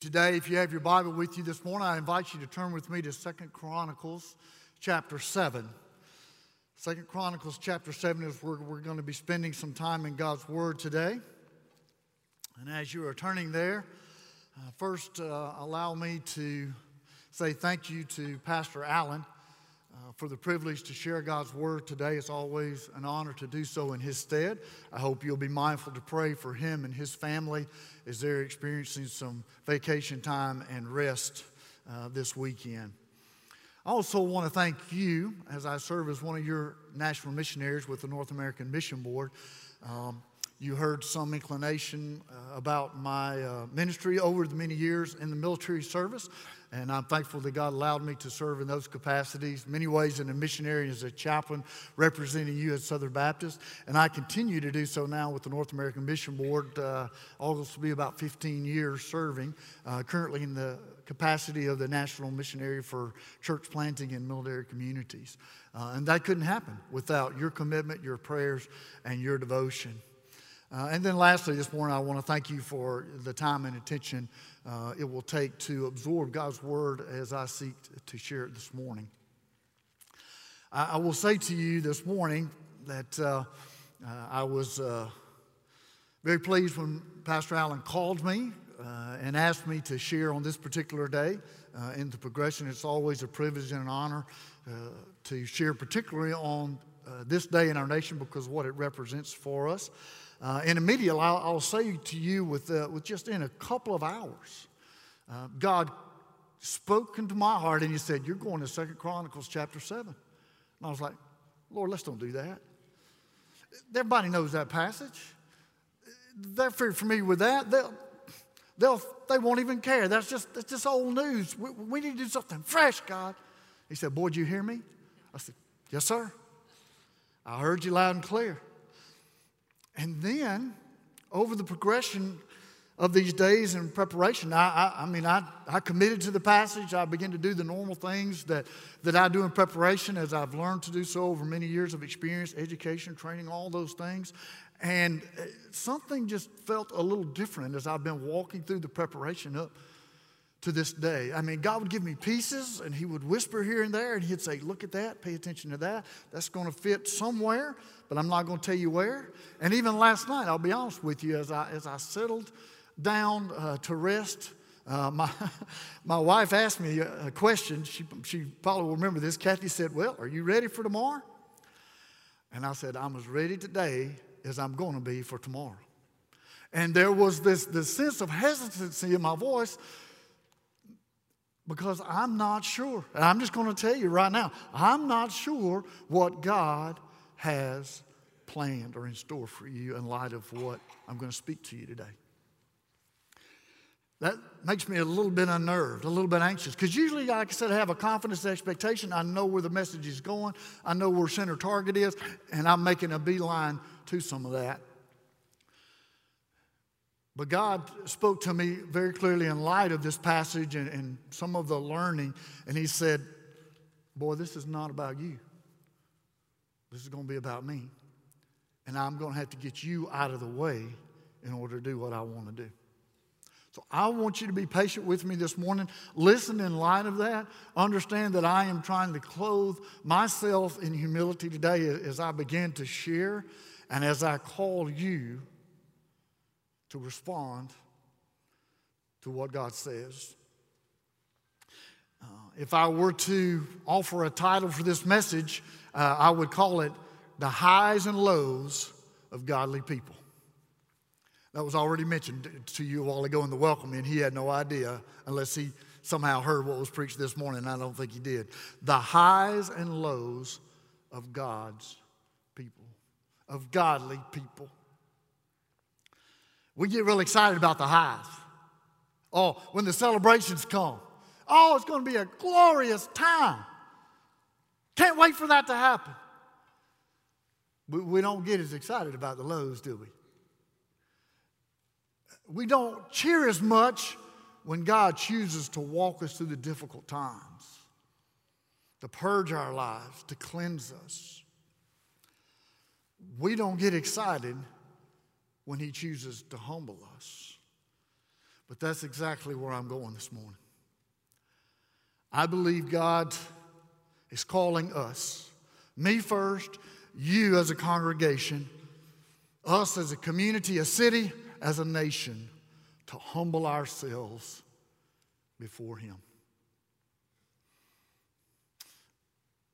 Today, if you have your Bible with you this morning, I invite you to turn with me to Second Chronicles chapter 7. Second Chronicles chapter 7 is where we're going to be spending some time in God's Word today. And as you are turning there, uh, first uh, allow me to say thank you to Pastor Allen for the privilege to share God's Word today. It's always an honor to do so in His stead. I hope you'll be mindful to pray for him and his family as they're experiencing some vacation time and rest uh, this weekend. I also want to thank you as I serve as one of your national missionaries with the North American Mission Board. Um, you heard some inclination uh, about my uh, ministry over the many years in the military service. And I'm thankful that God allowed me to serve in those capacities, many ways in a missionary as a chaplain representing you at Southern Baptist. And I continue to do so now with the North American Mission Board. Uh, August will be about 15 years serving, uh, currently in the capacity of the national missionary for church planting in military communities. Uh, and that couldn't happen without your commitment, your prayers, and your devotion. Uh, and then lastly, this morning, I want to thank you for the time and attention uh, it will take to absorb God's word as I seek to share it this morning. I, I will say to you this morning that uh, uh I was uh, very pleased when Pastor Allen called me uh, and asked me to share on this particular day in the progression. It's always a privilege and an honor to share, particularly on this day in our nation, because what it represents for us. Uh, and immediately, I'll, I'll, say to you with, uh, with just in a couple of hours, uh, God spoke into my heart and He said, You're going to Second Chronicles chapter 7. And I was like, Lord, let's don't do that. Everybody knows that passage. They're familiar with that. They'll, they'll, they won't even care. That's just, that's just old news. We, we need to do something fresh, God. He said, Boy, do you hear me? I said, Yes, sir. I heard you loud and clear. And then, over the progression of these days in preparation, I, I, I, mean, I, I committed to the passage. I began to do the normal things that, that I do in preparation as I've learned to do so over many years of experience, education, training, all those things. And uh, something just felt a little different as I've been walking through the preparation up to this day. I mean, God would give me pieces and He would whisper here and there and He'd say, Look at that, pay attention to that. That's going to fit somewhere, but I'm not going to tell you where. And even last night, I'll be honest with you, as I, as I settled down uh, to rest, uh, my, my wife asked me a question. She, she probably will remember this. Kathy said, Well, are you ready for tomorrow? And I said, I'm as ready today as I'm going to be for tomorrow. And there was this, this sense of hesitancy in my voice because I'm not sure. And I'm just going to tell you right now, I'm not sure what God has planned or in store for you in light of what I'm going to speak to you today. That makes me a little bit unnerved, a little bit anxious. Because usually, like I said, I have a confidence expectation. I know where the message is going, I know where center target is, and I'm making a beeline to some of that. But God spoke to me very clearly in light of this passage and, and some of the learning, and He said, Boy, this is not about you. This is going to be about me. And I'm going to have to get you out of the way in order to do what I want to do. So I want you to be patient with me this morning. Listen in light of that. Understand that I am trying to clothe myself in humility today as I begin to share and as I call you to respond to what God says. Uh, if I were to offer a title for this message, uh, I would call it The Highs and Lows of Godly People. That was already mentioned to you a while ago in the welcome, and he had no idea unless he somehow heard what was preached this morning. I don't think he did. The highs and lows of God's people, of godly people. We get really excited about the highs. Oh, when the celebrations come. Oh, it's going to be a glorious time. Can't wait for that to happen. But we don't get as excited about the lows, do we? We don't cheer as much when God chooses to walk us through the difficult times, to purge our lives, to cleanse us. We don't get excited when He chooses to humble us. But that's exactly where I'm going this morning. I believe God is calling us, me first, you as a congregation, us as a community, a city, as a nation, to humble ourselves before Him.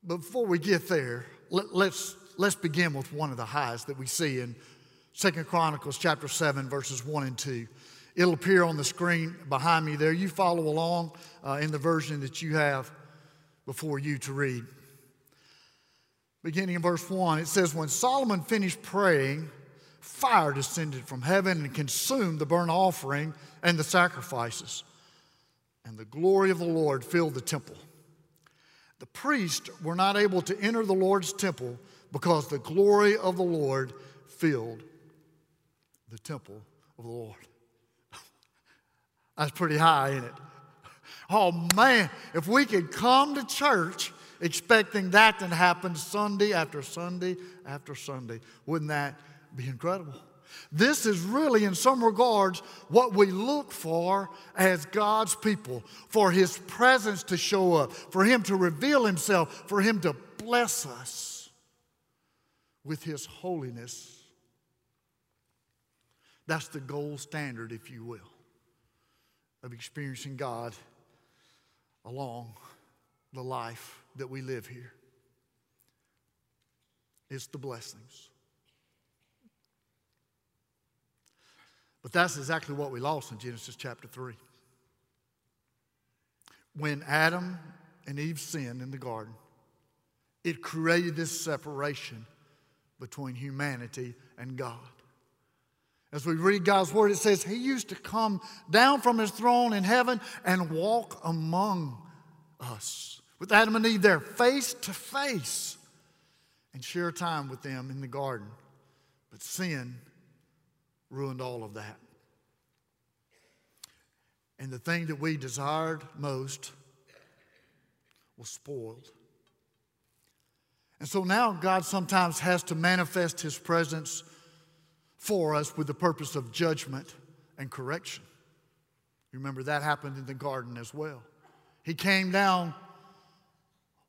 Before we get there, let, us let's, let's begin with one of the highs that we see in Second Chronicles chapter 7, verses 1 and 2. It'll appear on the screen behind me there. You follow along uh, in the version that you have before you to read. Beginning in verse 1, it says, When Solomon finished praying, fire descended from heaven and consumed the burnt offering and the sacrifices. And the glory of the Lord filled the temple. The priests were not able to enter the Lord's temple because the glory of the Lord filled the temple of the Lord. That's pretty high, isn't it? Oh man, if we could come to church expecting that to happen Sunday after Sunday after Sunday, wouldn't that be incredible? This is really, in some regards, what we look for as God's people for His presence to show up, for Him to reveal Himself, for Him to bless us with His holiness. That's the gold standard, if you will of experiencing God along the life that we live here. It's the blessings. But that's exactly what we lost in Genesis chapter 3. When Adam and Eve sinned in the garden, it created this separation between humanity and God. As we read God's word, it says he used to come down from his throne in heaven and walk among us with Adam and Eve there face to face and share time with them in the garden. But sin ruined all of that. And the thing that we desired most was spoiled. And so now God sometimes has to manifest his presence for us with the purpose of judgment and correction. You remember that happened in the garden as well. He came down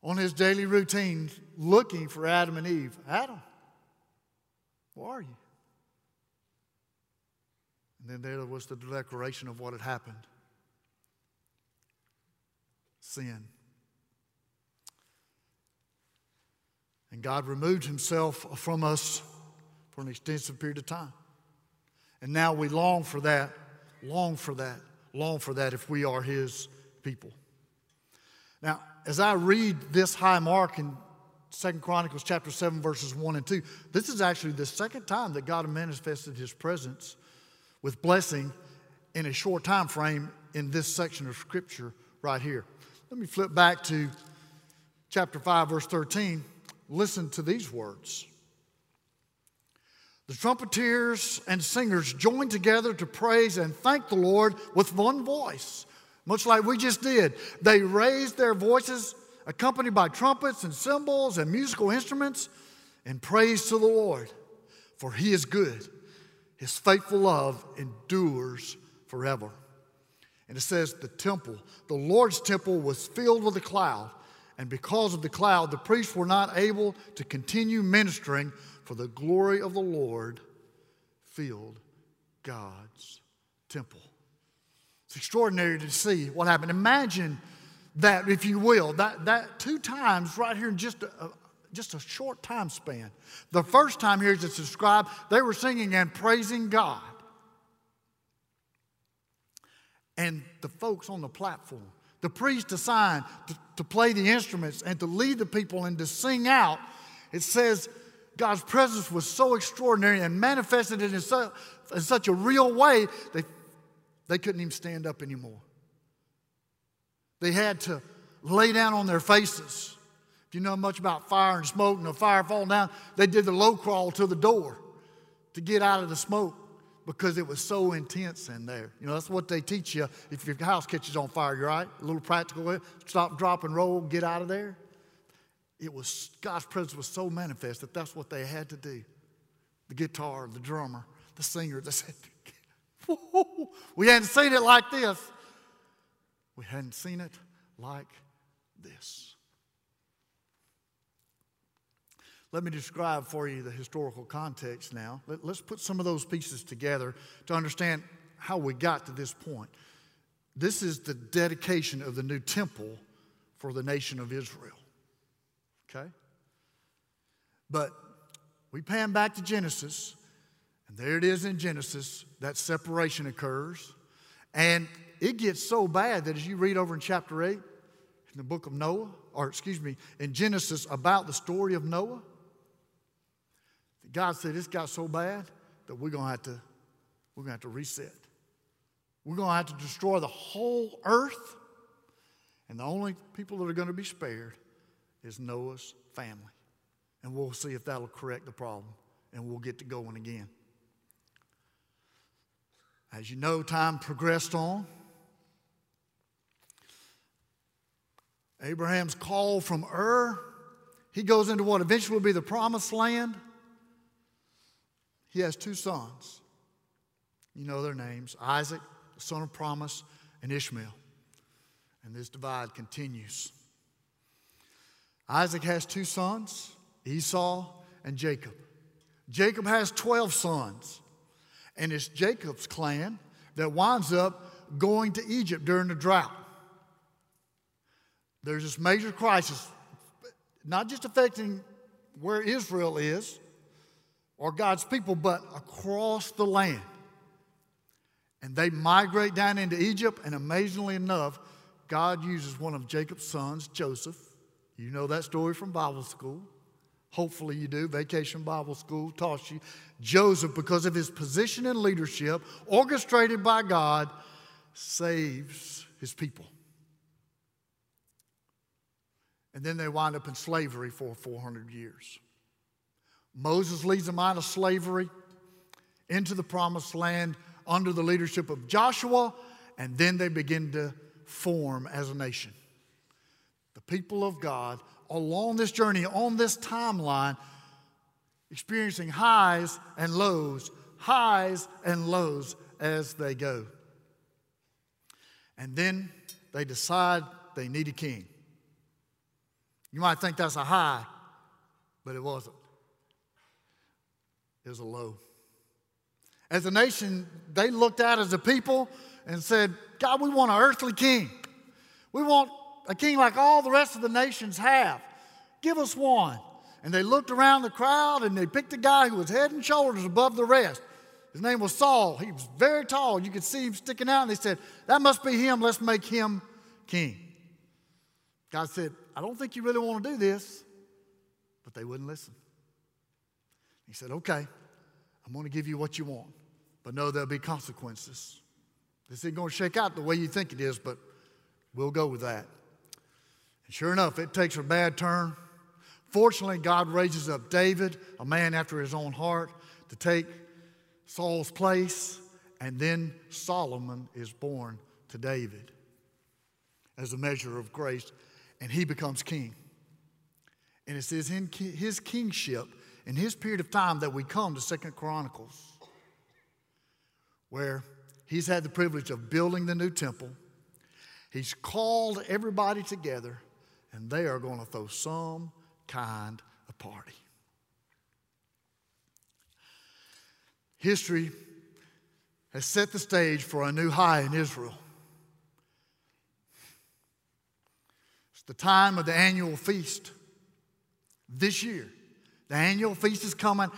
on his daily routine looking for Adam and Eve. Adam, where are you? And then there was the declaration of what had happened sin. And God removed himself from us for an extensive period of time. And now we long for that, long for that, long for that if we are His people. Now, as I read this high mark in Second Chronicles chapter 7, verses 1 and 2, this is actually the second time that God manifested His presence with blessing in a short time frame in this section of Scripture right here. Let me flip back to chapter 5, verse 13. Listen to these words. The trumpeters and singers joined together to praise and thank the Lord with one voice, much like we just did. They raised their voices, accompanied by trumpets and cymbals and musical instruments, in praise to the Lord, for he is good. His faithful love endures forever. And it says, the temple, the Lord's temple was filled with a cloud. And because of the cloud, the priests were not able to continue ministering for the glory of the Lord filled God's temple. It's extraordinary to see what happened. Imagine that, if you will, that, that two times right here in just a, just a short time span. The first time here is it's described, they were singing and praising God. And the folks on the platform, the priest assigned to, to play the instruments and to lead the people and to sing out, it says God's presence was so extraordinary and manifested in, so, in such a real way that they couldn't even stand up anymore. They had to lay down on their faces. If you know much about fire and smoke and the fire falling down, they did the low crawl to the door to get out of the smoke because it was so intense in there. You know, that's what they teach you. If your house catches on fire, you're right. A little practical. Stop, drop, and roll, get out of there it was God's presence was so manifest that that's what they had to do. The guitar, the drummer, the singer, they said, We hadn't seen it like this. We hadn't seen it like this. Let me describe for you the historical context now. Let, us put some of those pieces together to understand how we got to this point. This is the dedication of the new temple for the nation of Israel. Okay? But we pan back to Genesis, and there it is in Genesis that separation occurs. And it gets so bad that as you read over in chapter 8 in the book of Noah, or excuse me, in Genesis about the story of Noah, God said, This got so bad that we're going to have to, we're going to have to reset. We're going to have to destroy the whole earth. And the only people that are going to be spared is Noah's family. And we'll see if that'll correct the problem. And we'll get to going again. As you know, time progressed on. Abraham's call from Ur, he goes into what eventually will be the promised land. He has two sons. You know their names Isaac, the son of promise, and Ishmael. And this divide continues. Isaac has two sons, Esau and Jacob. Jacob has 12 sons, and it's Jacob's clan that winds up going to Egypt during the drought. There's this major crisis, not just affecting where Israel is, or God's people, but across the land. And they migrate down into Egypt, and amazingly enough, God uses one of Jacob's sons, Joseph. You know that story from Bible school. Hopefully, you do. Vacation Bible School taught you. Joseph, because of his position and leadership, orchestrated by God, saves his people. And then they wind up in slavery for 400 years. Moses leads them out of slavery into the promised land under the leadership of Joshua, and then they begin to form as a nation. The people of God, along this journey, on this timeline, experiencing highs and lows, highs and lows as they go. And then they decide they need a king. You might think that's a high, but it wasn't is a low. As a nation, they looked at as a people and said, God, we want an earthly king. We want a king like all the rest of the nations have. Give us one. And they looked around the crowd and they picked a guy who was head and shoulders above the rest. His name was Saul. He was very tall. You could see him sticking out. And they said, That must be him. Let's make him king. God said, I don't think you really want to do this. But they wouldn't listen. He said, Okay, I'm going to give you what you want, but know there'll be consequences. This ain't going to shake out the way you think it is, but we'll go with that. And sure enough, it takes a bad turn. Fortunately, God raises up David, a man after his own heart, to take Saul's place, and then Solomon is born to David as a measure of grace, and he becomes king. And it says in his kingship in his period of time that we come to Second Chronicles, where he's had the privilege of building the new temple. He's called everybody together, and they are going to throw some kind of party. History has set the stage for a new high in Israel. It's the time of the annual feast this year. The annual feast is coming,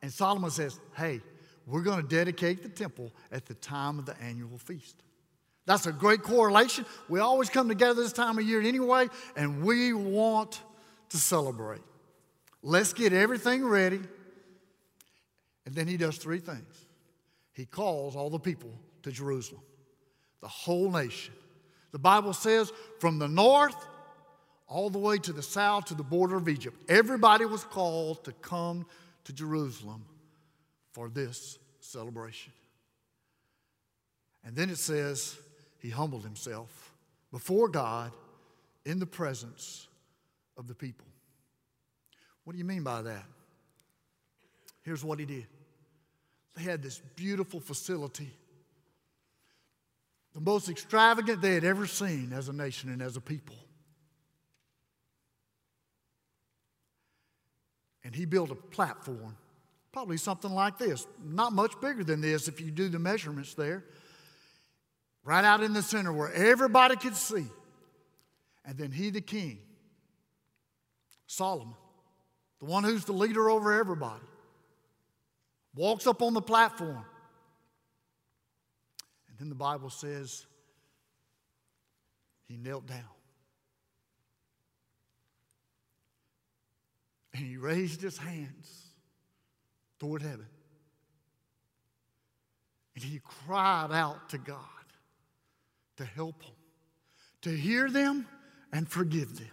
and Solomon says, Hey, we're going to dedicate the temple at the time of the annual feast. That's a great correlation. We always come together this time of year anyway, and we want to celebrate. Let's get everything ready. And then he does three things he calls all the people to Jerusalem, the whole nation. The Bible says from the north all the way to the south to the border of Egypt. Everybody was called to come to Jerusalem for this celebration. And then it says he humbled himself before God in the presence of the people. What do you mean by that? Here's what he did they had this beautiful facility the most extravagant they had ever seen as a nation and as a people. And he built a platform, probably something like this, not much bigger than this if you do the measurements there, right out in the center where everybody could see. And then he, the king, Solomon, the one who's the leader over everybody, walks up on the platform. And then the Bible says he knelt down. And he raised his hands toward heaven. And he cried out to God to help them, to hear them and forgive them.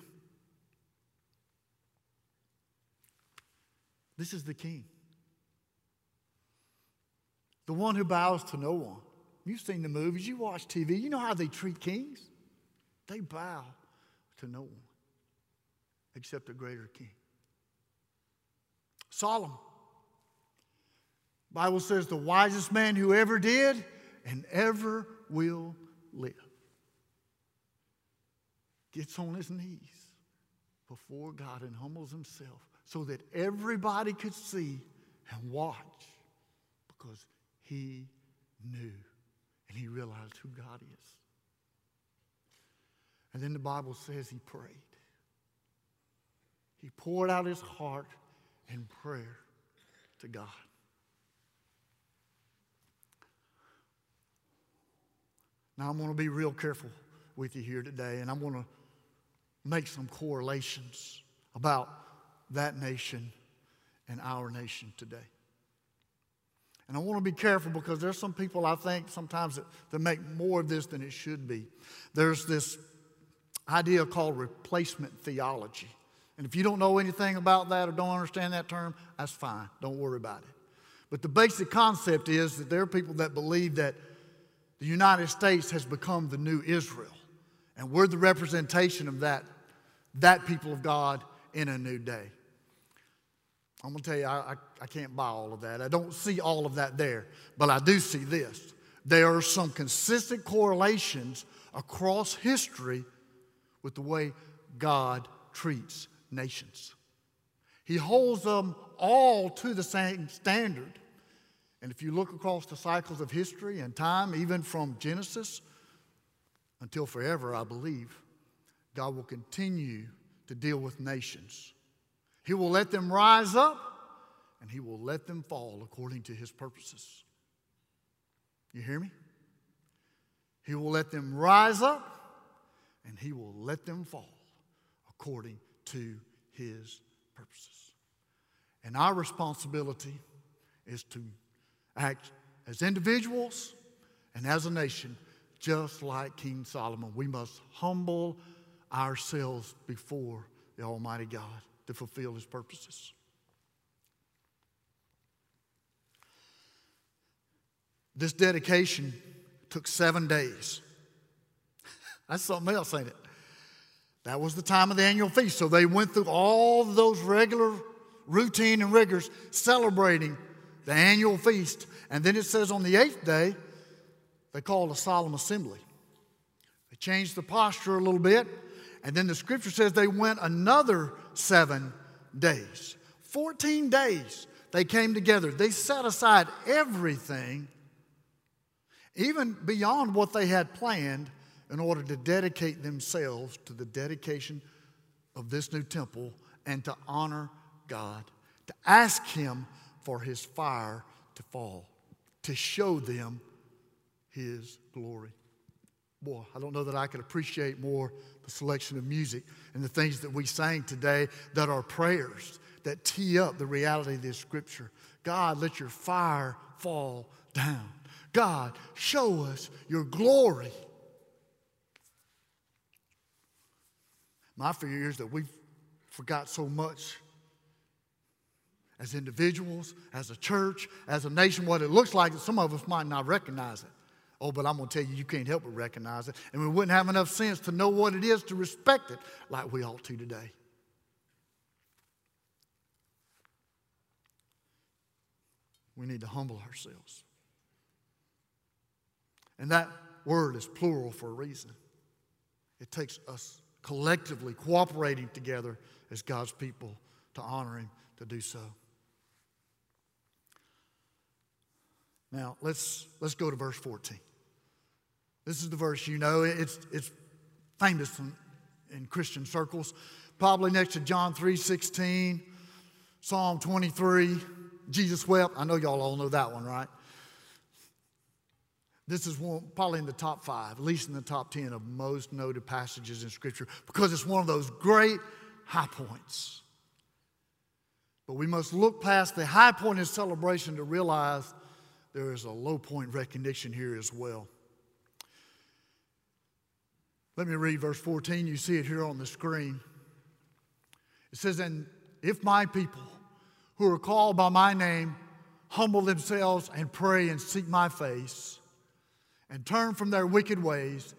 This is the king. The one who bows to no one. You've seen the movies, you watch TV, you know how they treat kings. They bow to no one except a greater king. Solomon. Bible says the wisest man who ever did and ever will live. Gets on his knees before God and humbles himself so that everybody could see and watch because he knew and he realized who God is. And then the Bible says he prayed. He poured out his heart in prayer to God. Now, I'm going to be real careful with you here today, and I'm going to make some correlations about that nation and our nation today. And I want to be careful because there's some people I think sometimes that, that make more of this than it should be. There's this idea called replacement theology. And if you don't know anything about that or don't understand that term, that's fine. Don't worry about it. But the basic concept is that there are people that believe that the United States has become the new Israel. And we're the representation of that, that people of God in a new day. I'm going to tell you, I, I, I, can't buy all of that. I don't see all of that there. But I do see this. There are some consistent correlations across history with the way God treats nations. He holds them all to the same standard. And if you look across the cycles of history and time, even from Genesis until forever, I believe, God will continue to deal with nations. He will let them rise up and He will let them fall according to His purposes. You hear me? He will let them rise up and He will let them fall according to His purposes. And our responsibility is to act as individuals and as a nation, just like King Solomon. We must humble ourselves before the Almighty God to fulfill His purposes. This dedication took seven days. That's something else, ain't it? That was the time of the annual feast. So they went through all those regular routine and rigors celebrating the annual feast. And then it says on the eighth day, they called a solemn assembly. They changed the posture a little bit. And then the scripture says they went another seven days. 14 days they came together. They set aside everything, even beyond what they had planned, in order to dedicate themselves to the dedication of this new temple and to honor God, to ask Him for His fire to fall, to show them His glory. Boy, I don't know that I could appreciate more the selection of music and the things that we sang today that are prayers that tee up the reality of this scripture. God, let your fire fall down. God, show us your glory. My fear is that we've forgot so much as individuals, as a church, as a nation, what it looks like some of us might not recognize it. Oh, but I'm going to tell you, you can't help but recognize it. And we wouldn't have enough sense to know what it is to respect it like we ought to today. We need to humble ourselves. And that word is plural for a reason. It takes us collectively cooperating together as God's people to honor Him to do so. Now, let's, let's go to verse 14. This is the verse you know. It's, it's famous in, in Christian circles. Probably next to John 3 16, Psalm 23, Jesus wept. I know y'all all know that one, right? This is one, probably in the top five, at least in the top 10 of most noted passages in Scripture, because it's one of those great high points. But we must look past the high point in celebration to realize there is a low point recognition here as well. Let me read verse 14. You see it here on the screen. It says, And if my people who are called by my name humble themselves and pray and seek my face and turn from their wicked ways,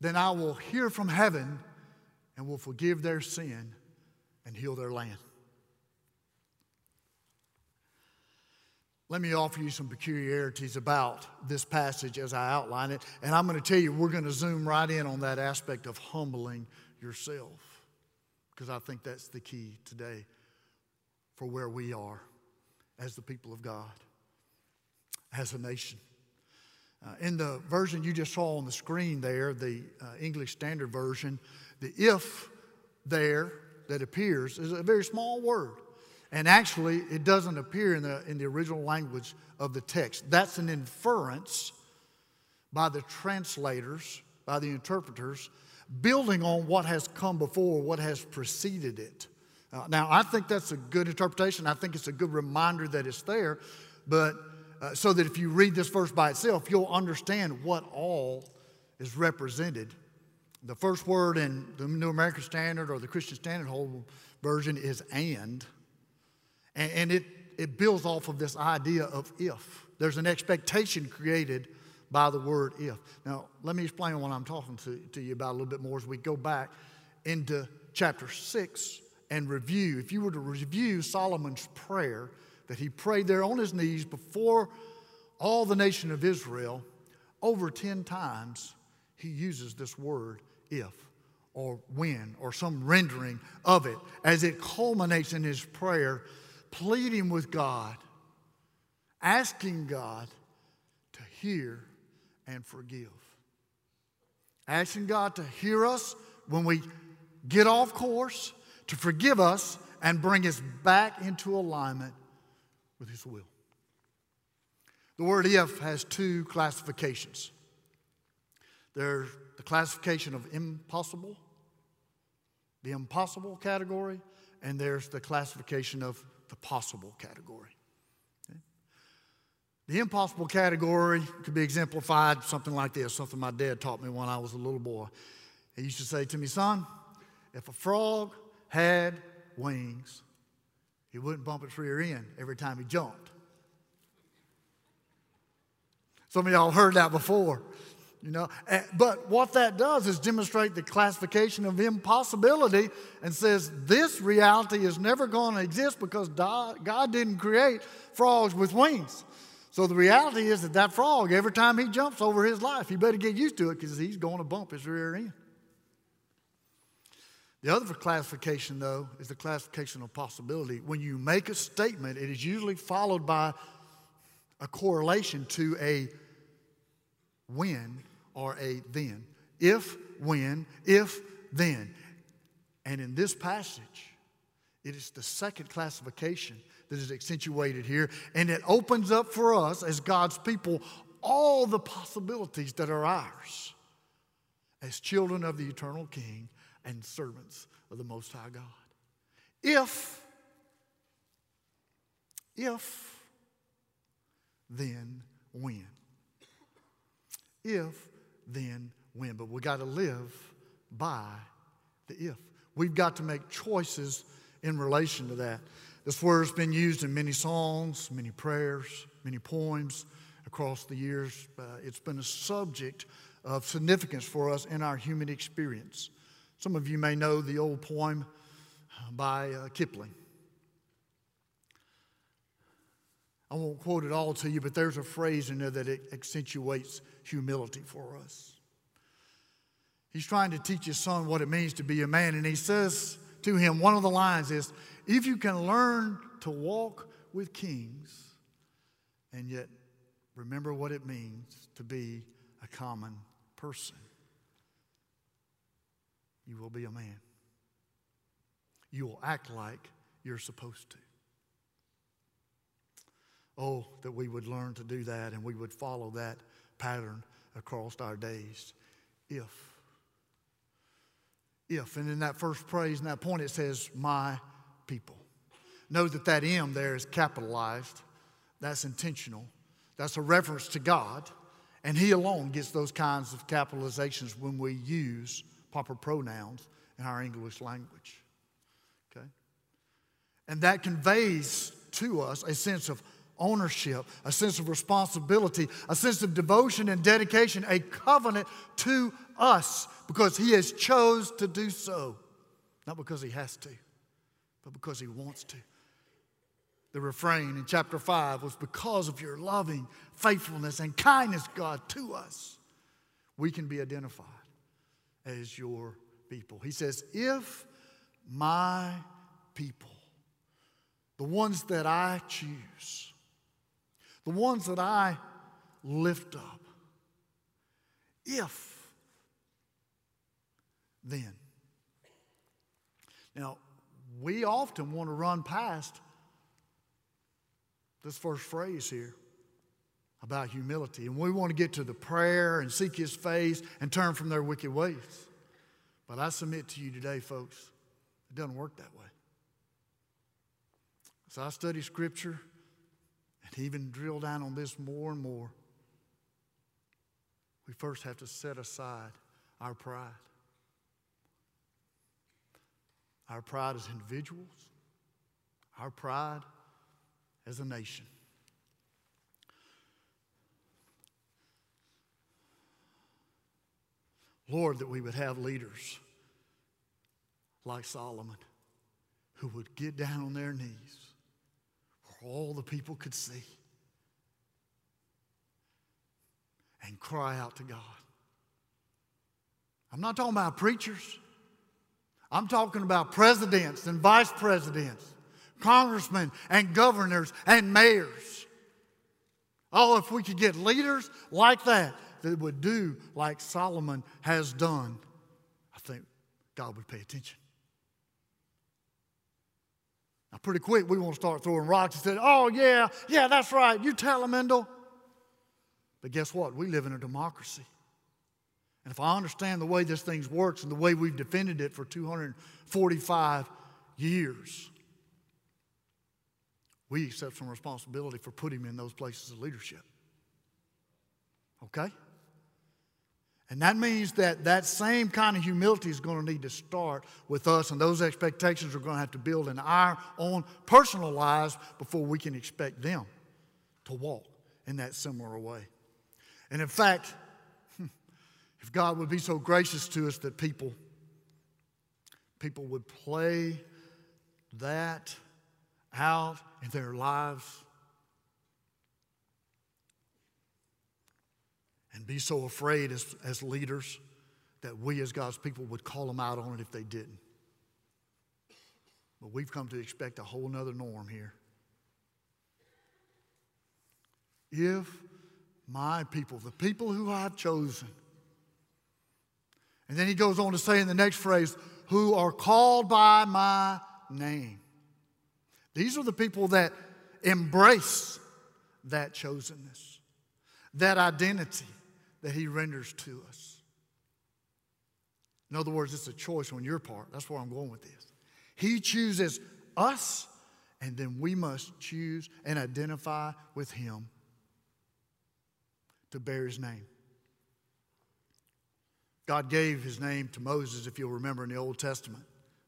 then I will hear from heaven and will forgive their sin and heal their land. Let me offer you some peculiarities about this passage as I outline it. And I'm going to tell you, we're going to zoom right in on that aspect of humbling yourself, because I think that's the key today for where we are as the people of God, as a nation. Uh, in the version you just saw on the screen there, the uh, English Standard Version, the if there that appears is a very small word. And actually, it doesn't appear in the, in the original language of the text. That's an inference by the translators, by the interpreters, building on what has come before, what has preceded it. Uh, now, I think that's a good interpretation. I think it's a good reminder that it's there, but uh, so that if you read this verse by itself, you'll understand what all is represented. The first word in the New American Standard or the Christian Standard version is and. And, and it, it builds off of this idea of if. There's an expectation created by the word if. Now, let me explain what I'm talking to, to you about a little bit more as we go back into chapter 6 and review. If you were to review Solomon's prayer that he prayed there on his knees before all the nation of Israel, over 10 times he uses this word if or when or some rendering of it as it culminates in his prayer pleading with God, asking God to hear and forgive. Asking God to hear us when we get off course, to forgive us and bring us back into alignment with His will. The word if has two classifications there's the classification of impossible, the impossible category, and there's the classification of the possible category. The impossible category could be exemplified something like this, something my dad taught me when I was a little boy. He used to say to me, son, if a frog had wings, he wouldn't bump its rear end every time he jumped. Some of y'all heard that before. You know, but what that does is demonstrate the classification of impossibility and says this reality is never going to exist because God didn't create frogs with wings. So the reality is that that frog, every time he jumps over his life, he better get used to it because he's going to bump his rear end. The other classification, though, is the classification of possibility. When you make a statement, it is usually followed by a correlation to a when or a then. If, when, if, then. And in this passage, it is the second classification that is accentuated here, and it opens up for us as God's people all the possibilities that are ours as children of the eternal King and servants of the Most High God. If, if, then when. If, then when. But we got to live by the if. We've got to make choices in relation to that. This word's been used in many songs, many prayers, many poems across the years. Uh, it's been a subject of significance for us in our human experience. Some of you may know the old poem by uh, Kipling. I won't quote it all to you, but there's a phrase in there that accentuates humility for us. He's trying to teach his son what it means to be a man, and he says to him, one of the lines is, If you can learn to walk with kings and yet remember what it means to be a common person, you will be a man. You will act like you're supposed to. Oh, that we would learn to do that and we would follow that pattern across our days. If. If. And in that first praise, in that point, it says, My people. Know that that M there is capitalized. That's intentional. That's a reference to God. And He alone gets those kinds of capitalizations when we use proper pronouns in our English language. Okay? And that conveys to us a sense of ownership, a sense of responsibility, a sense of devotion and dedication, a covenant to us because he has chose to do so. Not because he has to, but because he wants to. The refrain in chapter 5 was because of your loving faithfulness and kindness, God, to us, we can be identified as your people. He says, If my people, the ones that I choose, the ones that I lift up, if, then. Now, we often want to run past this first phrase here about humility. And we want to get to the prayer and seek His face and turn from their wicked ways. But I submit to you today, folks, it doesn't work that way. So I study Scripture and even drill down on this more and more. We first have to set aside our pride. Our pride as individuals, our pride as a nation. Lord, that we would have leaders like Solomon who would get down on their knees all the people could see and cry out to God. I'm not talking about preachers. I'm talking about presidents and vice presidents congressmen and governors and mayors. Oh, if we could get leaders like that that would do like Solomon has done, I think God would pay attention. Now, pretty quick, we want to start throwing rocks and say, oh, yeah, yeah, that's right. You tell them, Endel. But guess what? We live in a democracy. And if I understand the way this thing works and the way we've defended it for 245 years, we accept some responsibility for putting him in those places of leadership. Okay? And that means that that same kind of humility is going to need to start with us, and those expectations are going to have to build in our own personal lives before we can expect them to walk in that similar way. And in fact, if God would be so gracious to us that people, people would play that out in their lives and be so afraid as, as leaders that we as God's people would call them out on it if they didn't. But we've come to expect a whole nother norm here. If my people, the people who I've chosen, and then he goes on to say in the next phrase, who are called by my name. These are the people that embrace that chosenness, that identity that He renders to us. In other words, it's a choice on your part. That's where I'm going with this. He chooses us, and then we must choose and identify with Him to bear His name. God gave His name to Moses, if you'll remember in the Old Testament.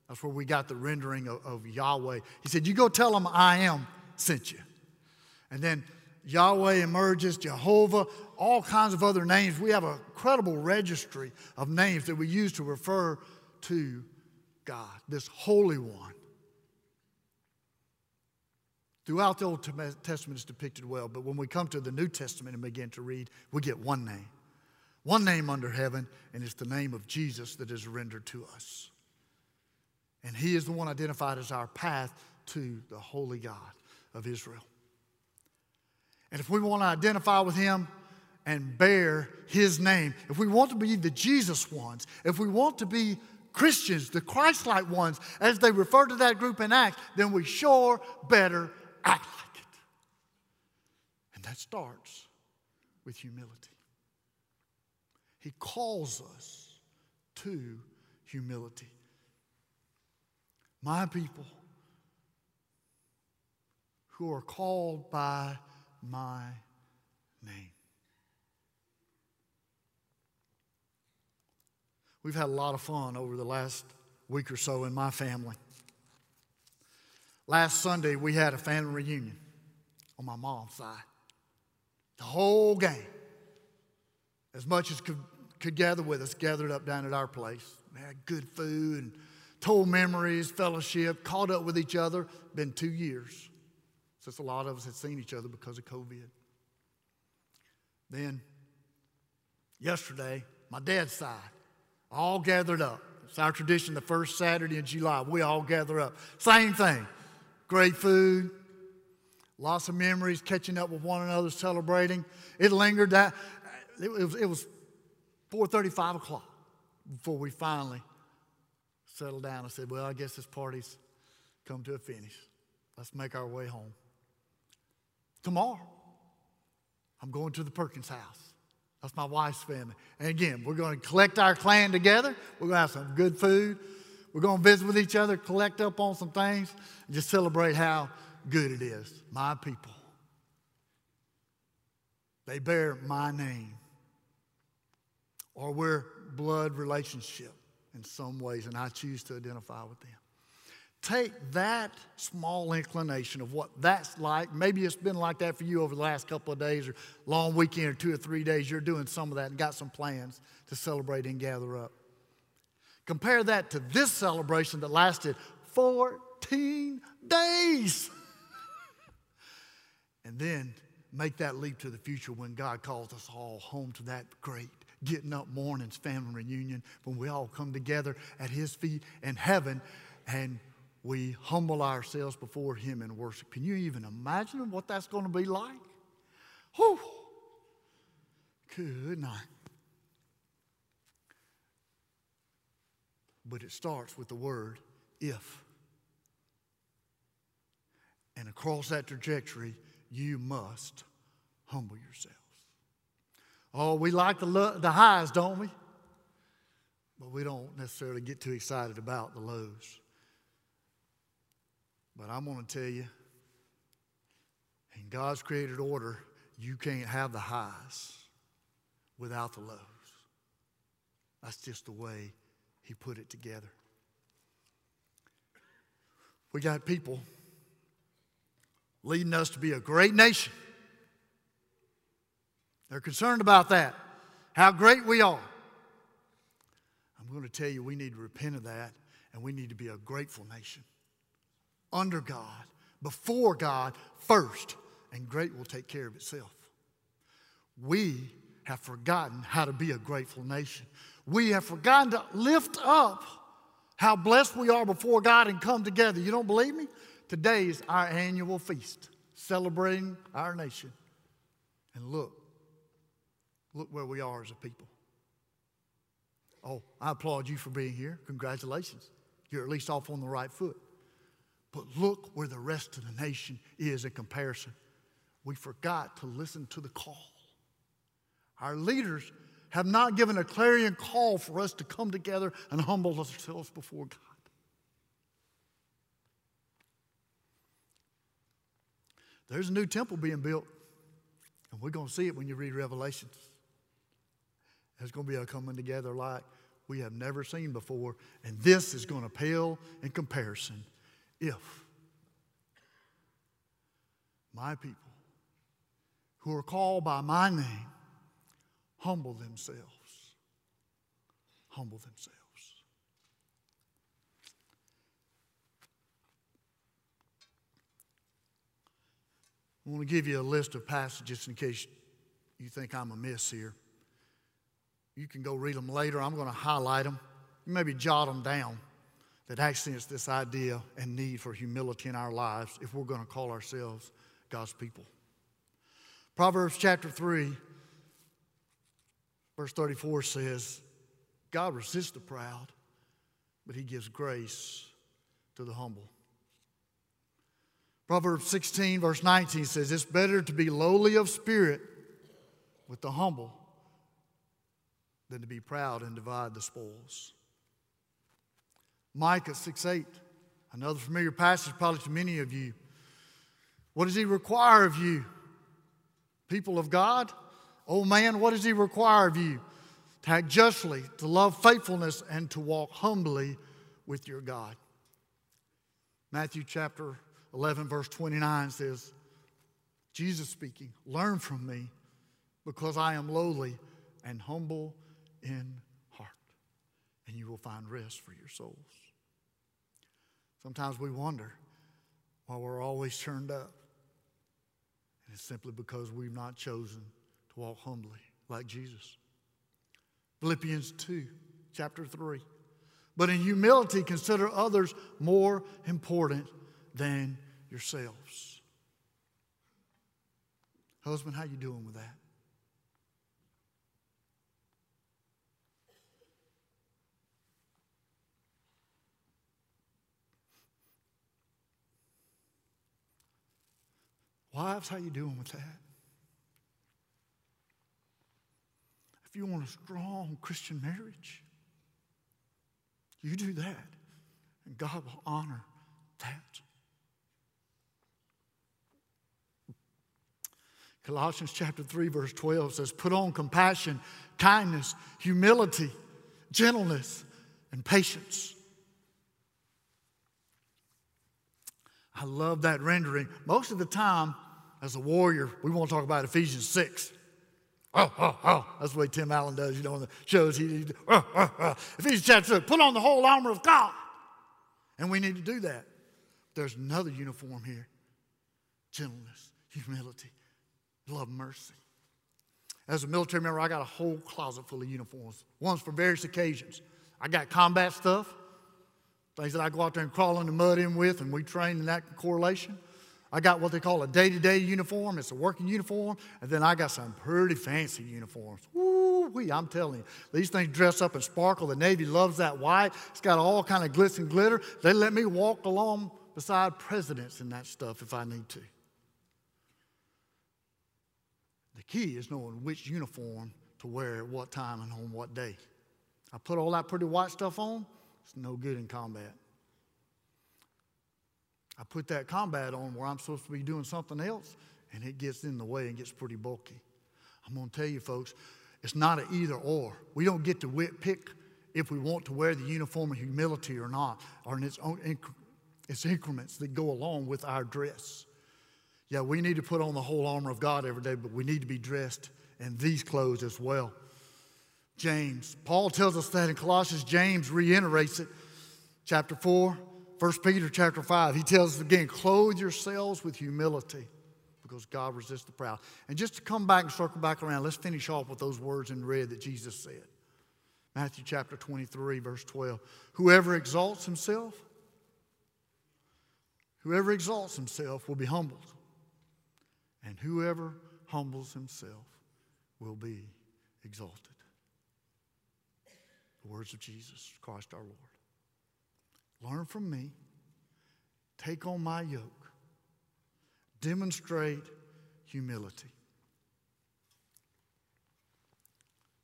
That's where we got the rendering of, of Yahweh. He said, You go tell them I am sent you. And then Yahweh emerges, Jehovah, all kinds of other names. We have a credible registry of names that we use to refer to God, this Holy One. Throughout the Old Testament, it's depicted well, but when we come to the New Testament and begin to read, we get one name One name under heaven, and it's the name of Jesus that is rendered to us. And He is the one identified as our path to the holy God of Israel. And if we want to identify with Him and bear His name, if we want to be the Jesus ones, if we want to be Christians, the Christ like ones, as they refer to that group in Acts, then we sure better act like it. And that starts with humility. He calls us to humility. My people who are called by my name. We've had a lot of fun over the last week or so in my family. Last Sunday, we had a family reunion on my mom's side. The whole gang, as much as could, could gather with us, gathered up down at our place. We had good food and told memories, fellowship, caught up with each other. Been two years since a lot of us had seen each other because of COVID. Then, yesterday, my dad's side, all gathered up. It's our tradition the first Saturday in July, we all gather up. Same thing. Great food, lots of memories, catching up with one another, celebrating. It lingered that. It was, it was 4.35 o'clock before we finally settled down and said, well, I guess this party's come to a finish. Let's make our way home. Tomorrow, I'm going to the Perkins house. That's my wife's family. And again, we're going to collect our clan together. We're going to have some good food. We're going to visit with each other, collect up on some things, and just celebrate how good it is. My people. They bear my name. Or we're blood relationship in some ways, and I choose to identify with them take that small inclination of what that's like. Maybe it's been like that for you over the last couple of days or long weekend or two or three days. You're doing some of that and got some plans to celebrate and gather up. Compare that to this celebration that lasted 14 days. and then make that leap to the future when God calls us all home to that great getting up mornings family reunion when we all come together at His feet in heaven and we humble ourselves before Him in worship. Can you even imagine what that's going to be like? Whew. Good night. But it starts with the word if. And across that trajectory, you must humble yourselves. Oh, we like the, lo- the highs, don't we? But we don't necessarily get too excited about the lows. But I'm going to tell you, in God's created order, you can't have the highs without the lows. That's just the way He put it together. We got people leading us to be a great nation. They're concerned about that, how great we are. I'm going to tell you, we need to repent of that, and we need to be a grateful nation under God, before God first, and great will take care of itself. We have forgotten how to be a grateful nation. We have forgotten to lift up how blessed we are before God and come together. You don't believe me? Today is our annual feast celebrating our nation. And look, look where we are as a people. Oh, I applaud you for being here. Congratulations. You're at least off on the right foot. But look where the rest of the nation is in comparison. We forgot to listen to the call. Our leaders have not given a clarion call for us to come together and humble ourselves before God. There's a new temple being built, and we're going to see it when you read Revelations. There's going to be a coming together like we have never seen before, and this is going to pale in comparison if my people who are called by my name humble themselves, humble themselves. I want to give you a list of passages in case you think I'm amiss here. You can go read them later. I'm going to highlight them. Maybe jot them down. That it's this idea and need for humility in our lives if we're going to call ourselves God's people. Proverbs chapter 3, verse 34 says, God resists the proud, but he gives grace to the humble. Proverbs 16, verse 19 says, It's better to be lowly of spirit with the humble than to be proud and divide the spoils. Micah 6 8, another familiar passage probably to many of you. What does he require of you? People of God? Oh man, what does he require of you? To act justly, to love faithfulness, and to walk humbly with your God. Matthew chapter 11, verse 29 says, Jesus speaking, learn from me because I am lowly and humble in heart, and you will find rest for your souls. Sometimes we wonder why we're always turned up. And it's simply because we've not chosen to walk humbly like Jesus. Philippians 2, chapter 3. But in humility, consider others more important than yourselves. Husband, how you doing with that? Wives, how you doing with that? If you want a strong Christian marriage, you do that, and God will honor that. Colossians chapter 3, verse 12 says, Put on compassion, kindness, humility, gentleness, and patience. I love that rendering. Most of the time, as a warrior, we want to talk about Ephesians 6. Oh, oh, oh. That's the way Tim Allen does, you know, in the shows. He, he oh, oh, oh. Ephesians chapter 6, put on the whole armor of God. And we need to do that. There's another uniform here gentleness, humility, love, mercy. As a military member, I got a whole closet full of uniforms, ones for various occasions. I got combat stuff, things that I go out there and crawl in the mud in with, and we train in that correlation. I got what they call a day to day uniform. It's a working uniform. And then I got some pretty fancy uniforms. Woo wee, I'm telling you. These things dress up and sparkle. The Navy loves that white. It's got all kind of glitz and glitter. They let me walk along beside presidents in that stuff if I need to. The key is knowing which uniform to wear at what time and on what day. I put all that pretty white stuff on, it's no good in combat. I put that combat on where I'm supposed to be doing something else, and it gets in the way and gets pretty bulky. I'm going to tell you, folks, it's not an either or. We don't get to pick if we want to wear the uniform of humility or not, or in its own it's increments that go along with our dress. Yeah, we need to put on the whole armor of God every day, but we need to be dressed in these clothes as well. James, Paul tells us that in Colossians, James reiterates it, chapter 4, 1 Peter chapter 5, he tells us again, clothe yourselves with humility because God resists the proud. And just to come back and circle back around, let's finish off with those words in red that Jesus said. Matthew chapter 23, verse 12. Whoever exalts himself, whoever exalts himself will be humbled. And whoever humbles himself will be exalted. The words of Jesus Christ our Lord. Learn from me, take on my yoke, demonstrate humility.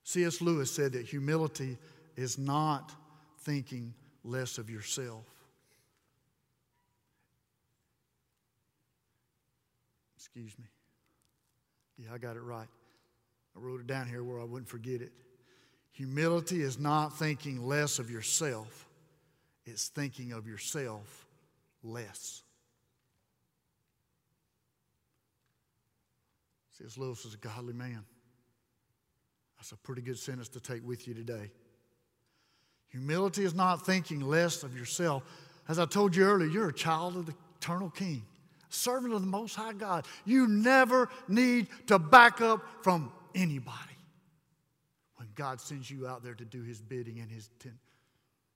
C.S. Lewis said that humility is not thinking less of yourself. Excuse me. Yeah, I got it right. I wrote it down here where I wouldn't forget it. Humility is not thinking less of yourself, it's thinking of yourself less. C.S. Lewis is a godly man. That's a pretty good sentence to take with you today. Humility is not thinking less of yourself. As I told you earlier, you're a child of the eternal King, servant of the Most High God. You never need to back up from anybody. When God sends you out there to do his bidding and his ten-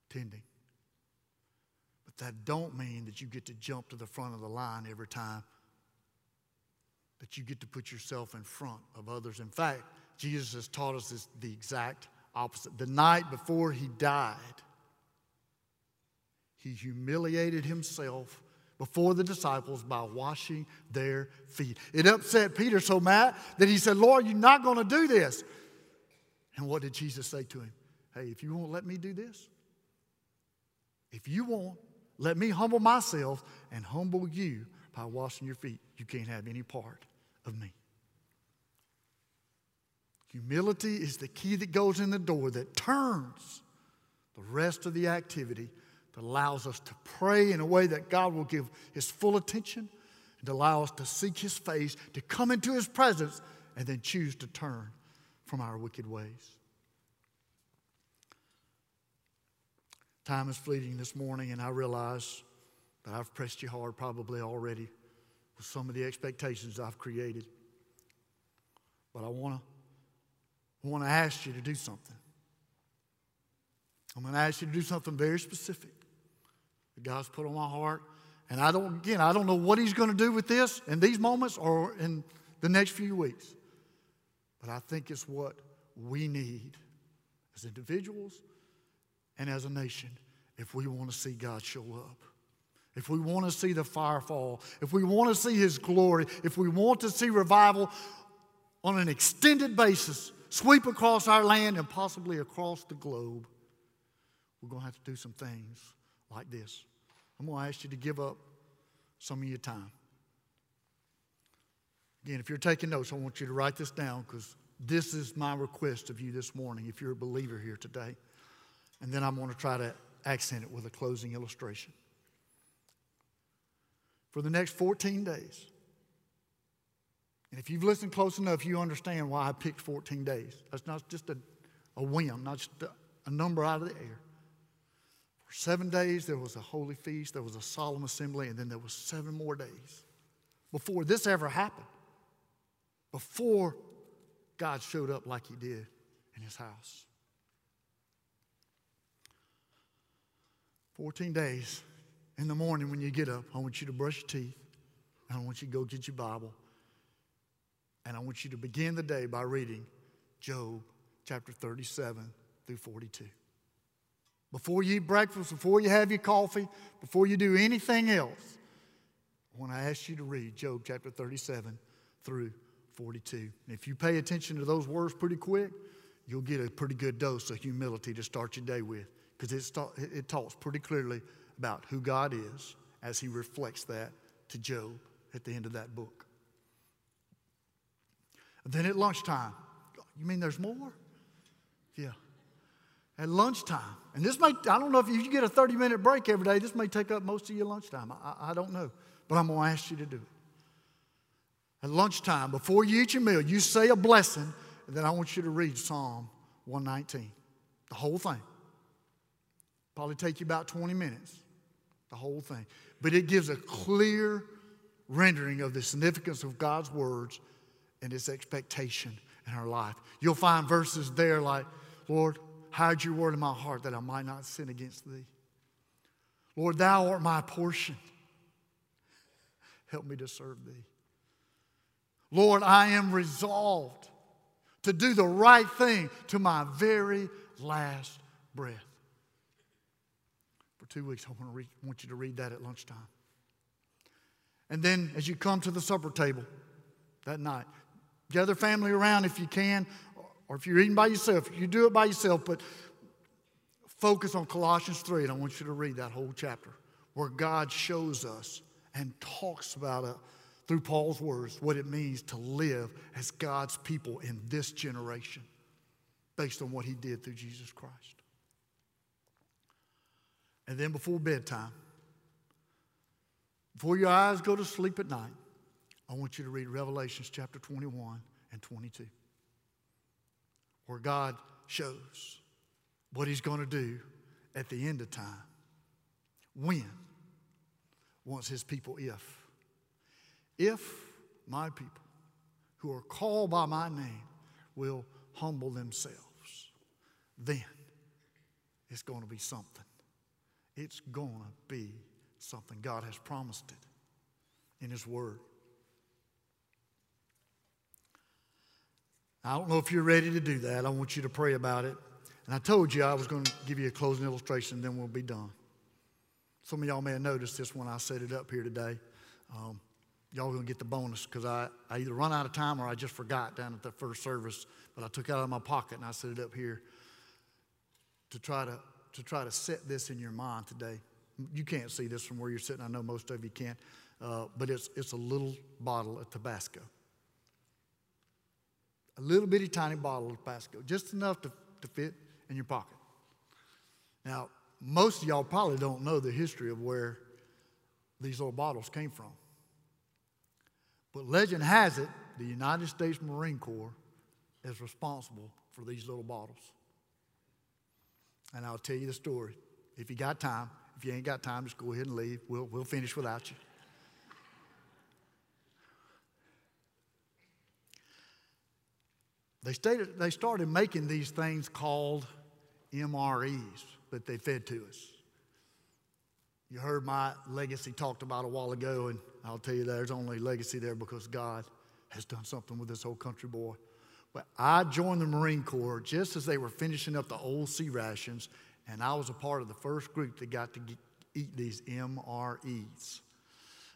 tending. But that don't mean that you get to jump to the front of the line every time that you get to put yourself in front of others. In fact, Jesus has taught us this, the exact opposite. The night before he died, he humiliated himself before the disciples by washing their feet. It upset Peter so mad that he said, Lord, you're not going to do this. And what did Jesus say to him? Hey, if you won't let me do this, if you won't let me humble myself and humble you by washing your feet, you can't have any part of me. Humility is the key that goes in the door that turns the rest of the activity that allows us to pray in a way that God will give His full attention and allow us to seek His face, to come into His presence, and then choose to turn from our wicked ways. Time is fleeting this morning, and I realize that I've pressed you hard probably already with some of the expectations I've created. But I want to want to ask you to do something. I'm going to ask you to do something very specific that God's put on my heart. And I don't, again, I don't know what He's going to do with this in these moments or in the next few weeks. But I think it's what we need as individuals and as a nation if we want to see God show up. If we want to see the fire fall, if we want to see His glory, if we want to see revival on an extended basis, sweep across our land and possibly across the globe, we're going to have to do some things like this. I'm going to ask you to give up some of your time. Again, if you're taking notes, I want you to write this down because this is my request of you this morning if you're a believer here today. And then I'm going to try to accent it with a closing illustration. For the next 14 days, and if you've listened close enough, you understand why I picked 14 days. That's not just a, a whim, not just a, a number out of the air. For seven days, there was a holy feast, there was a solemn assembly, and then there was seven more days before this ever happened. Before God showed up like he did in his house. 14 days in the morning when you get up, I want you to brush your teeth. I want you to go get your Bible. And I want you to begin the day by reading Job chapter 37 through 42. Before you eat breakfast, before you have your coffee, before you do anything else, I want to ask you to read Job chapter 37 through 42. And if you pay attention to those words pretty quick, you'll get a pretty good dose of humility to start your day with because it, talks pretty clearly about who God is as he reflects that to Job at the end of that book. And then at lunchtime, you mean there's more? Yeah. At lunchtime, and this may, I don't know if you get a 30 minute break every day, this may take up most of your lunchtime. I, I don't know, but I'm going to ask you to do it. At lunchtime, before you eat your meal, you say a blessing, and then I want you to read Psalm 119, the whole thing. Probably take you about 20 minutes, the whole thing. But it gives a clear rendering of the significance of God's words and its expectation in our life. You'll find verses there like, Lord, hide your word in my heart that I might not sin against thee. Lord, thou art my portion. Help me to serve thee. Lord, I am resolved to do the right thing to my very last breath for two weeks. I want, to read, want you to read that at lunchtime. And then as you come to the supper table that night, gather family around if you can, or if you're eating by yourself, you do it by yourself, but focus on Colossians 3, and I want you to read that whole chapter where God shows us and talks about it through Paul's words what it means to live as God's people in this generation based on what he did through Jesus Christ. And then before bedtime, before your eyes go to sleep at night, I want you to read Revelations chapter 21 and 22, where God shows what He's going to do at the end of time. When? Wants His people, if. If my people who are called by my name will humble themselves then it's going to be something. It's going to be something. God has promised it in His Word. I don't know if you're ready to do that. I want you to pray about it. And I told you I was going to give you a closing illustration, then we'll be done. Some of y'all may have noticed this when I set it up here today. Um, y'all going to get the bonus because I, I either run out of time or I just forgot down at the first service, but I took it out of my pocket and I set it up here to try to, to try to set this in your mind today. You can't see this from where you're sitting. I know most of you can't, uh, but it's, it's a little bottle of Tabasco. A little bitty tiny bottle of Tabasco, just enough to, to fit in your pocket. Now, most of y'all probably don't know the history of where these little bottles came from. But legend has it the United States Marine Corps is responsible for these little bottles. And I'll tell you the story. If you got time, if you ain't got time, just go ahead and leave. We'll, we'll finish without you. They, stated, they started making these things called MREs that they fed to us. You heard my legacy talked about a while ago, and I'll tell you there's only legacy there because God has done something with this whole country boy. But I joined the Marine Corps just as they were finishing up the old C-rations, and I was a part of the first group that got to get, eat these MREs.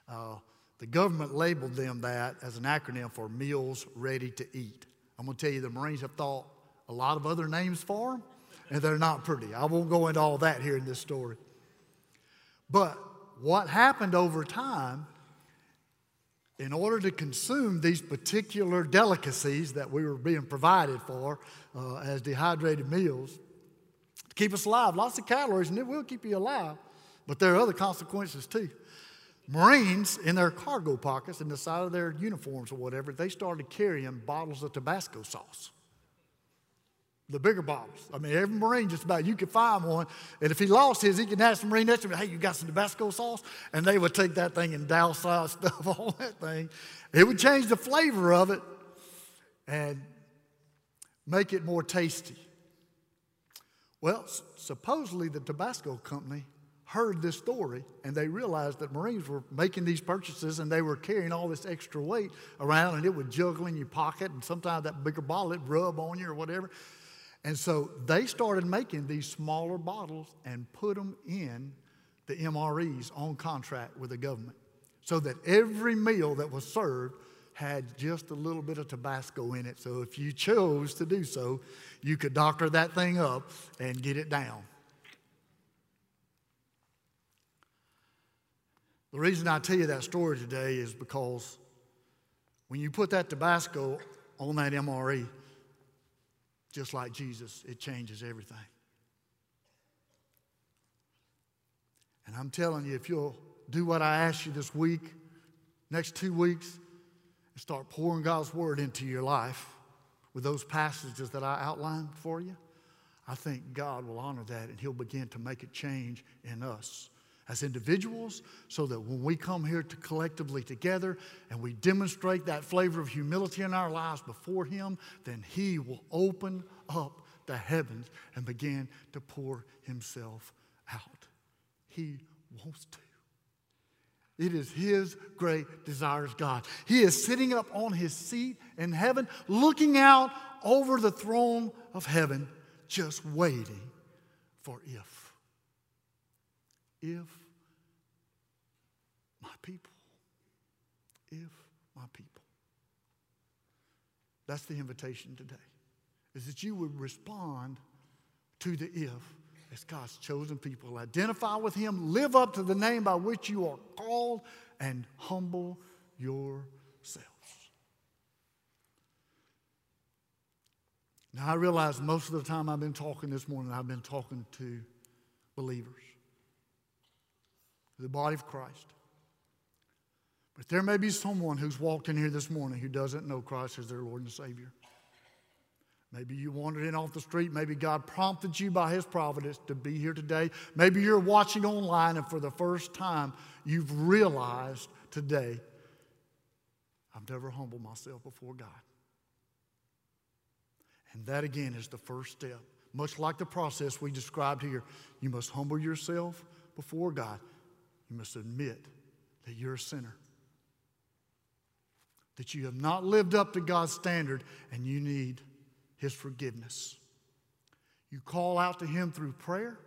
Uh, the government labeled them that as an acronym for Meals Ready to Eat. I'm going to tell you, the Marines have thought a lot of other names for them, and they're not pretty. I won't go into all that here in this story. But what happened over time, in order to consume these particular delicacies that we were being provided for uh, as dehydrated meals, to keep us alive, lots of calories, and it will keep you alive, but there are other consequences too. Marines, in their cargo pockets, in the side of their uniforms or whatever, they started carrying bottles of Tabasco sauce. The bigger bottles. I mean, every Marine just about, you could find one. And if he lost his, he could ask the Marine next to him, hey, you got some Tabasco sauce? And they would take that thing and douse stuff on that thing. It would change the flavor of it and make it more tasty. Well, supposedly the Tabasco company heard this story and they realized that Marines were making these purchases and they were carrying all this extra weight around and it would juggle in your pocket and sometimes that bigger bottle would rub on you or whatever. And so they started making these smaller bottles and put them in the MREs on contract with the government so that every meal that was served had just a little bit of Tabasco in it. So if you chose to do so, you could doctor that thing up and get it down. The reason I tell you that story today is because when you put that Tabasco on that MRE, just like Jesus, it changes everything. And I'm telling you, if you'll do what I asked you this week, next two weeks, and start pouring God's word into your life with those passages that I outlined for you, I think God will honor that and He'll begin to make a change in us as individuals so that when we come here to collectively together and we demonstrate that flavor of humility in our lives before Him, then He will open up the heavens and begin to pour Himself out. He wants to. It is His great desire God. He is sitting up on His seat in heaven, looking out over the throne of heaven, just waiting for if. If people, if my people. That's the invitation today, is that you would respond to the if as God's chosen people. Identify with Him, live up to the name by which you are called, and humble yourselves. Now, I realize most of the time I've been talking this morning, I've been talking to believers the body of Christ. But there may be someone who's walked in here this morning who doesn't know Christ as their Lord and Savior. Maybe you wandered in off the street. Maybe God prompted you by His providence to be here today. Maybe you're watching online and for the first time you've realized today, I've never humbled myself before God. And that again is the first step much like the process we described here. You must humble yourself before God. You must admit that you're a sinner, that you have not lived up to God's standard, and you need His forgiveness. You call out to Him through prayer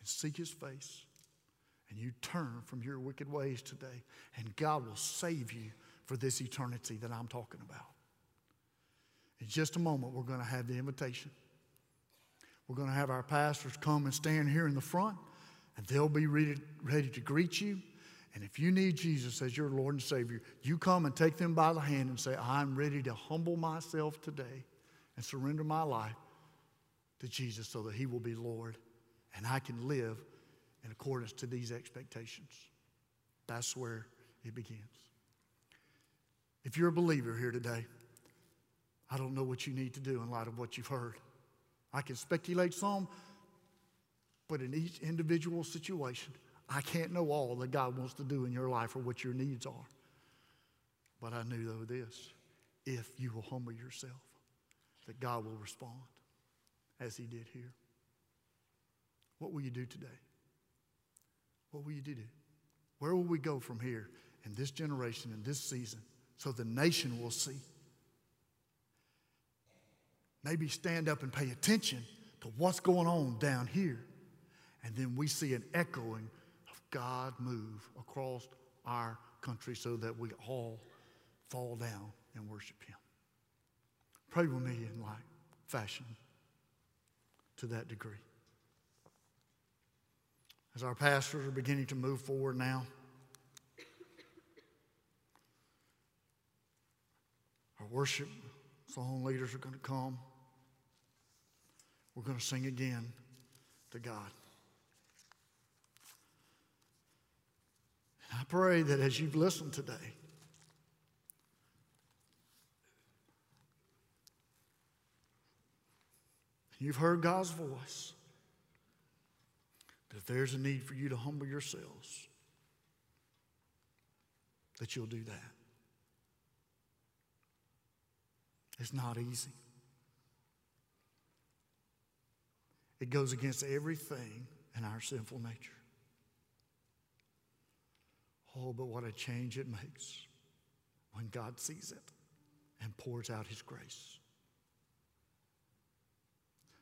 and seek His face, and you turn from your wicked ways today, and God will save you for this eternity that I'm talking about. In just a moment, we're going to have the invitation. We're going to have our pastors come and stand here in the front, and they'll be ready, ready to greet you. And if you need Jesus as your Lord and Savior, you come and take them by the hand and say, I'm ready to humble myself today and surrender my life to Jesus so that He will be Lord and I can live in accordance to these expectations. That's where it begins. If you're a believer here today, I don't know what you need to do in light of what you've heard. I can speculate some, but in each individual situation, I can't know all that God wants to do in your life or what your needs are. But I knew, though, this if you will humble yourself, that God will respond as He did here. What will you do today? What will you do? Where will we go from here in this generation, in this season, so the nation will see? Maybe stand up and pay attention to what's going on down here. And then we see an echoing God move across our country so that we all fall down and worship Him. Pray with me in like fashion to that degree. As our pastors are beginning to move forward now, our worship song leaders are going to come. We're going to sing again to God. I pray that as you've listened today, you've heard God's voice, that if there's a need for you to humble yourselves, that you'll do that. It's not easy. It goes against everything in our sinful nature. Oh, but what a change it makes when God sees it and pours out His grace.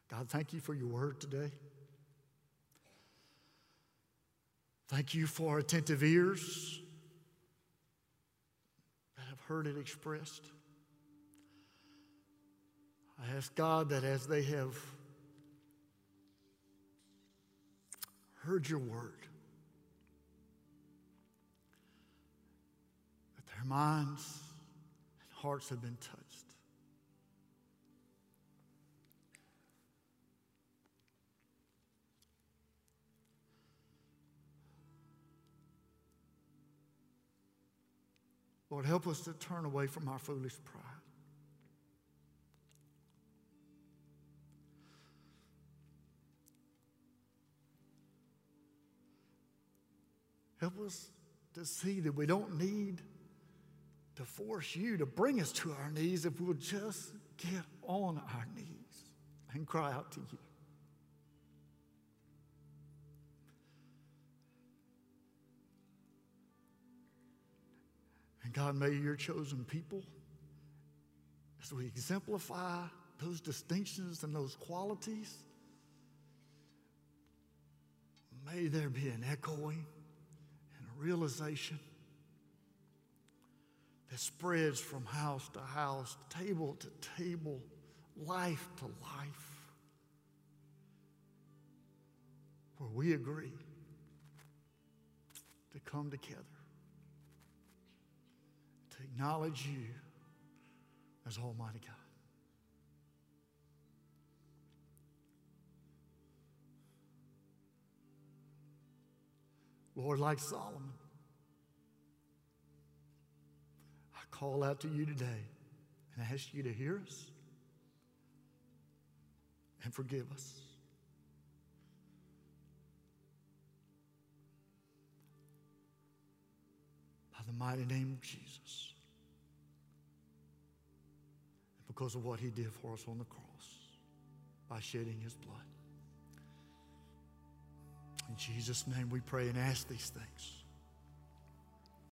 God, thank you for your word today. Thank you for attentive ears that have heard it expressed. I ask God that as they have heard your word, their minds and hearts have been touched. Lord, help us to turn away from our foolish pride. Help us to see that we don't need to force you to bring us to our knees if we'll just get on our knees and cry out to you. And God, may your chosen people, as we exemplify those distinctions and those qualities, may there be an echoing and a realization that spreads from house to house, table to table, life to life, where we agree to come together, to acknowledge you as Almighty God. Lord, like Solomon, I call out to you today and ask you to hear us and forgive us. By the mighty name of Jesus. And because of what he did for us on the cross. by shedding his blood. In Jesus' name we pray and ask these things.